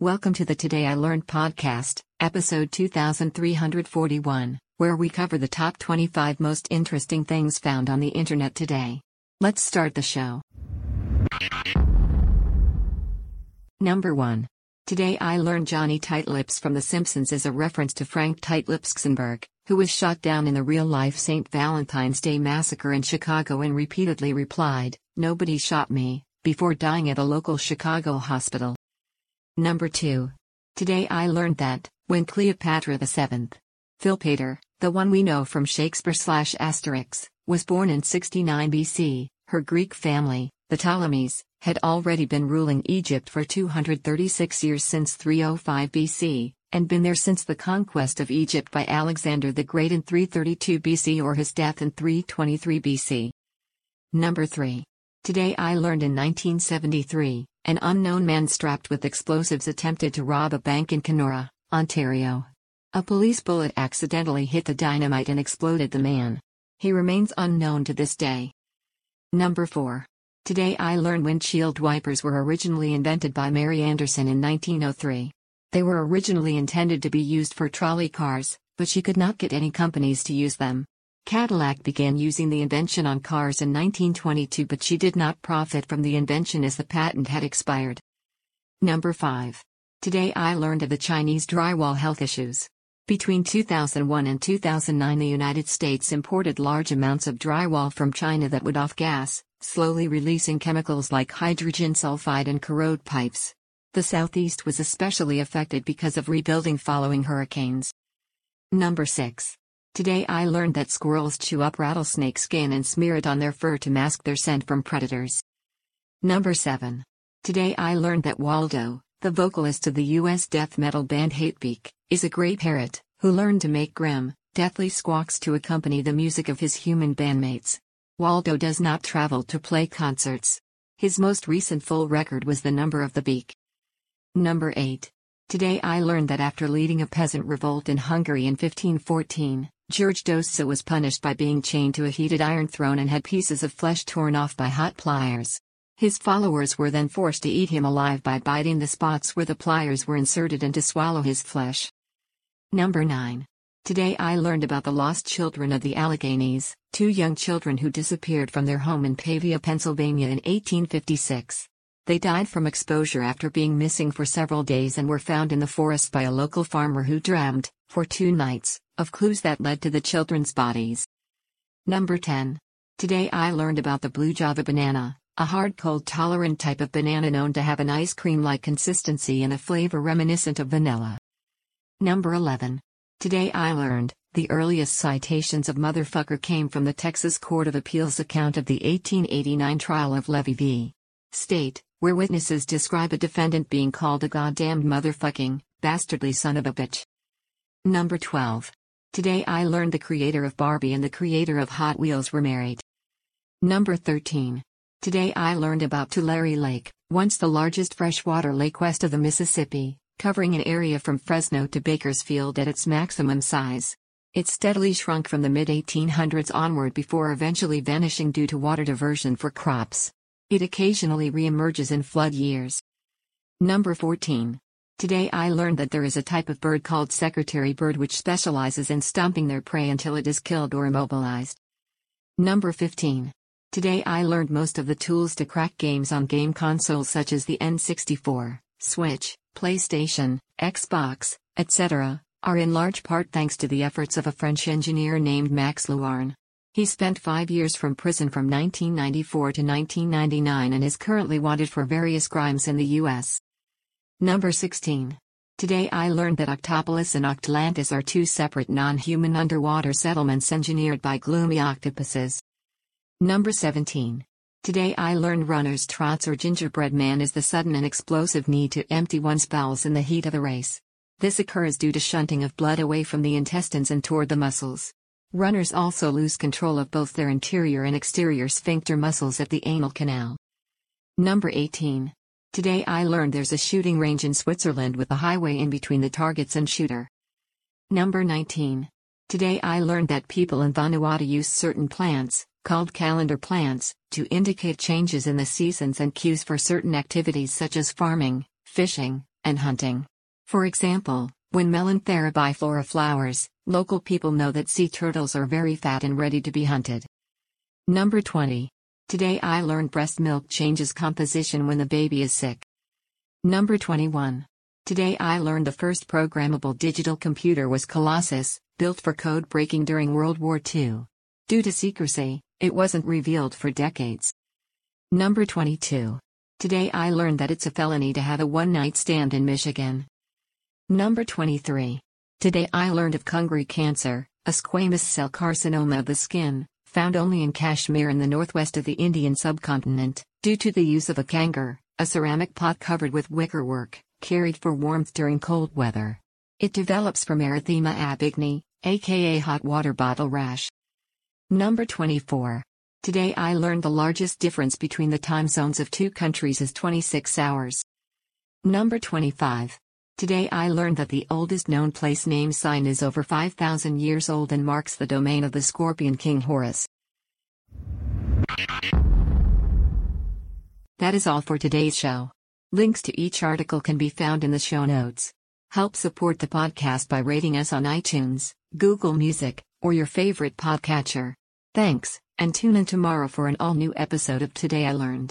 Welcome to the Today I Learned podcast, episode 2341, where we cover the top 25 most interesting things found on the internet today. Let's start the show. Number 1. Today I learned Johnny Tightlips from The Simpsons is a reference to Frank Tightlips who was shot down in the real life St. Valentine's Day massacre in Chicago and repeatedly replied, Nobody shot me, before dying at a local Chicago hospital. Number 2. Today I learned that, when Cleopatra VII, Philopator, the one we know from Shakespeare slash Asterix, was born in 69 BC, her Greek family, the Ptolemies, had already been ruling Egypt for 236 years since 305 BC, and been there since the conquest of Egypt by Alexander the Great in 332 BC or his death in 323 BC. Number 3. Today I learned in 1973, an unknown man strapped with explosives attempted to rob a bank in Kenora, Ontario. A police bullet accidentally hit the dynamite and exploded the man. He remains unknown to this day. Number 4. Today I learn windshield wipers were originally invented by Mary Anderson in 1903. They were originally intended to be used for trolley cars, but she could not get any companies to use them. Cadillac began using the invention on cars in 1922 but she did not profit from the invention as the patent had expired. Number 5. Today I learned of the Chinese drywall health issues. Between 2001 and 2009 the United States imported large amounts of drywall from China that would off gas, slowly releasing chemicals like hydrogen sulfide and corrode pipes. The southeast was especially affected because of rebuilding following hurricanes. Number 6. Today I learned that squirrels chew up rattlesnake skin and smear it on their fur to mask their scent from predators. Number 7. Today I learned that Waldo, the vocalist of the US death metal band Hatebeak, is a gray parrot, who learned to make grim, deathly squawks to accompany the music of his human bandmates. Waldo does not travel to play concerts. His most recent full record was The Number of the Beak. Number 8. Today I learned that after leading a peasant revolt in Hungary in 1514, George Dózsa was punished by being chained to a heated iron throne and had pieces of flesh torn off by hot pliers. His followers were then forced to eat him alive by biting the spots where the pliers were inserted and to swallow his flesh. Number 9. Today I learned about the lost children of the Alleghenies, two young children who disappeared from their home in Pavia, Pennsylvania in 1856. They died from exposure after being missing for several days and were found in the forest by a local farmer who dreamed, for two nights, of clues that led to the children's bodies. Number 10. Today I learned about the blue Java banana, a hard cold tolerant type of banana known to have an ice cream like consistency and a flavor reminiscent of vanilla. Number 11. Today I learned, the earliest citations of motherfucker came from the Texas Court of Appeals account of the 1889 trial of Levy v. State, where witnesses describe a defendant being called a goddamned motherfucking, bastardly son of a bitch. Number 12. Today I learned the creator of Barbie and the creator of Hot Wheels were married. Number 13. Today I learned about Tulare Lake, once the largest freshwater lake west of the Mississippi, covering an area from Fresno to Bakersfield at its maximum size. It steadily shrunk from the mid 1800s onward before eventually vanishing due to water diversion for crops. It occasionally reemerges in flood years. Number 14. Today I learned that there is a type of bird called secretary bird which specializes in stomping their prey until it is killed or immobilized. Number 15. Today I learned most of the tools to crack games on game consoles such as the N64, Switch, PlayStation, Xbox, etc., are in large part thanks to the efforts of a French engineer named Max Louarn. He spent five years from prison from 1994 to 1999 and is currently wanted for various crimes in the U.S. Number 16. Today I learned that Octopolis and Octlantis are two separate non-human underwater settlements engineered by gloomy octopuses. Number 17. Today I learned runner's trots or gingerbread man is the sudden and explosive need to empty one's bowels in the heat of a race. This occurs due to shunting of blood away from the intestines and toward the muscles. Runners also lose control of both their interior and exterior sphincter muscles at the anal canal. Number 18. Today I learned there's a shooting range in Switzerland with a highway in between the targets and shooter. Number 19. Today I learned that people in Vanuatu use certain plants, called calendar plants, to indicate changes in the seasons and cues for certain activities such as farming, fishing, and hunting. For example, when Melanthera biflora flowers, local people know that sea turtles are very fat and ready to be hunted. Number 20. Today I learned breast milk changes composition when the baby is sick. Number 21. Today I learned the first programmable digital computer was Colossus, built for code breaking during World War II. Due to secrecy, it wasn't revealed for decades. Number 22. Today I learned that it's a felony to have a one night stand in Michigan. Number 23. Today I learned of Kangri cancer, a squamous cell carcinoma of the skin, found only in Kashmir in the northwest of the Indian subcontinent, due to the use of a kangar, a ceramic pot covered with wickerwork, carried for warmth during cold weather. It develops from erythema ab igne, aka hot water bottle rash. Number 24. Today I learned the largest difference between the time zones of two countries is 26 hours. Number 25. Today I learned that the oldest known place name sign is over 5,000 years old and marks the domain of the Scorpion King Horus. That is all for today's show. Links to each article can be found in the show notes. Help support the podcast by rating us on iTunes, Google Music, or your favorite podcatcher. Thanks, and tune in tomorrow for an all new episode of Today I Learned.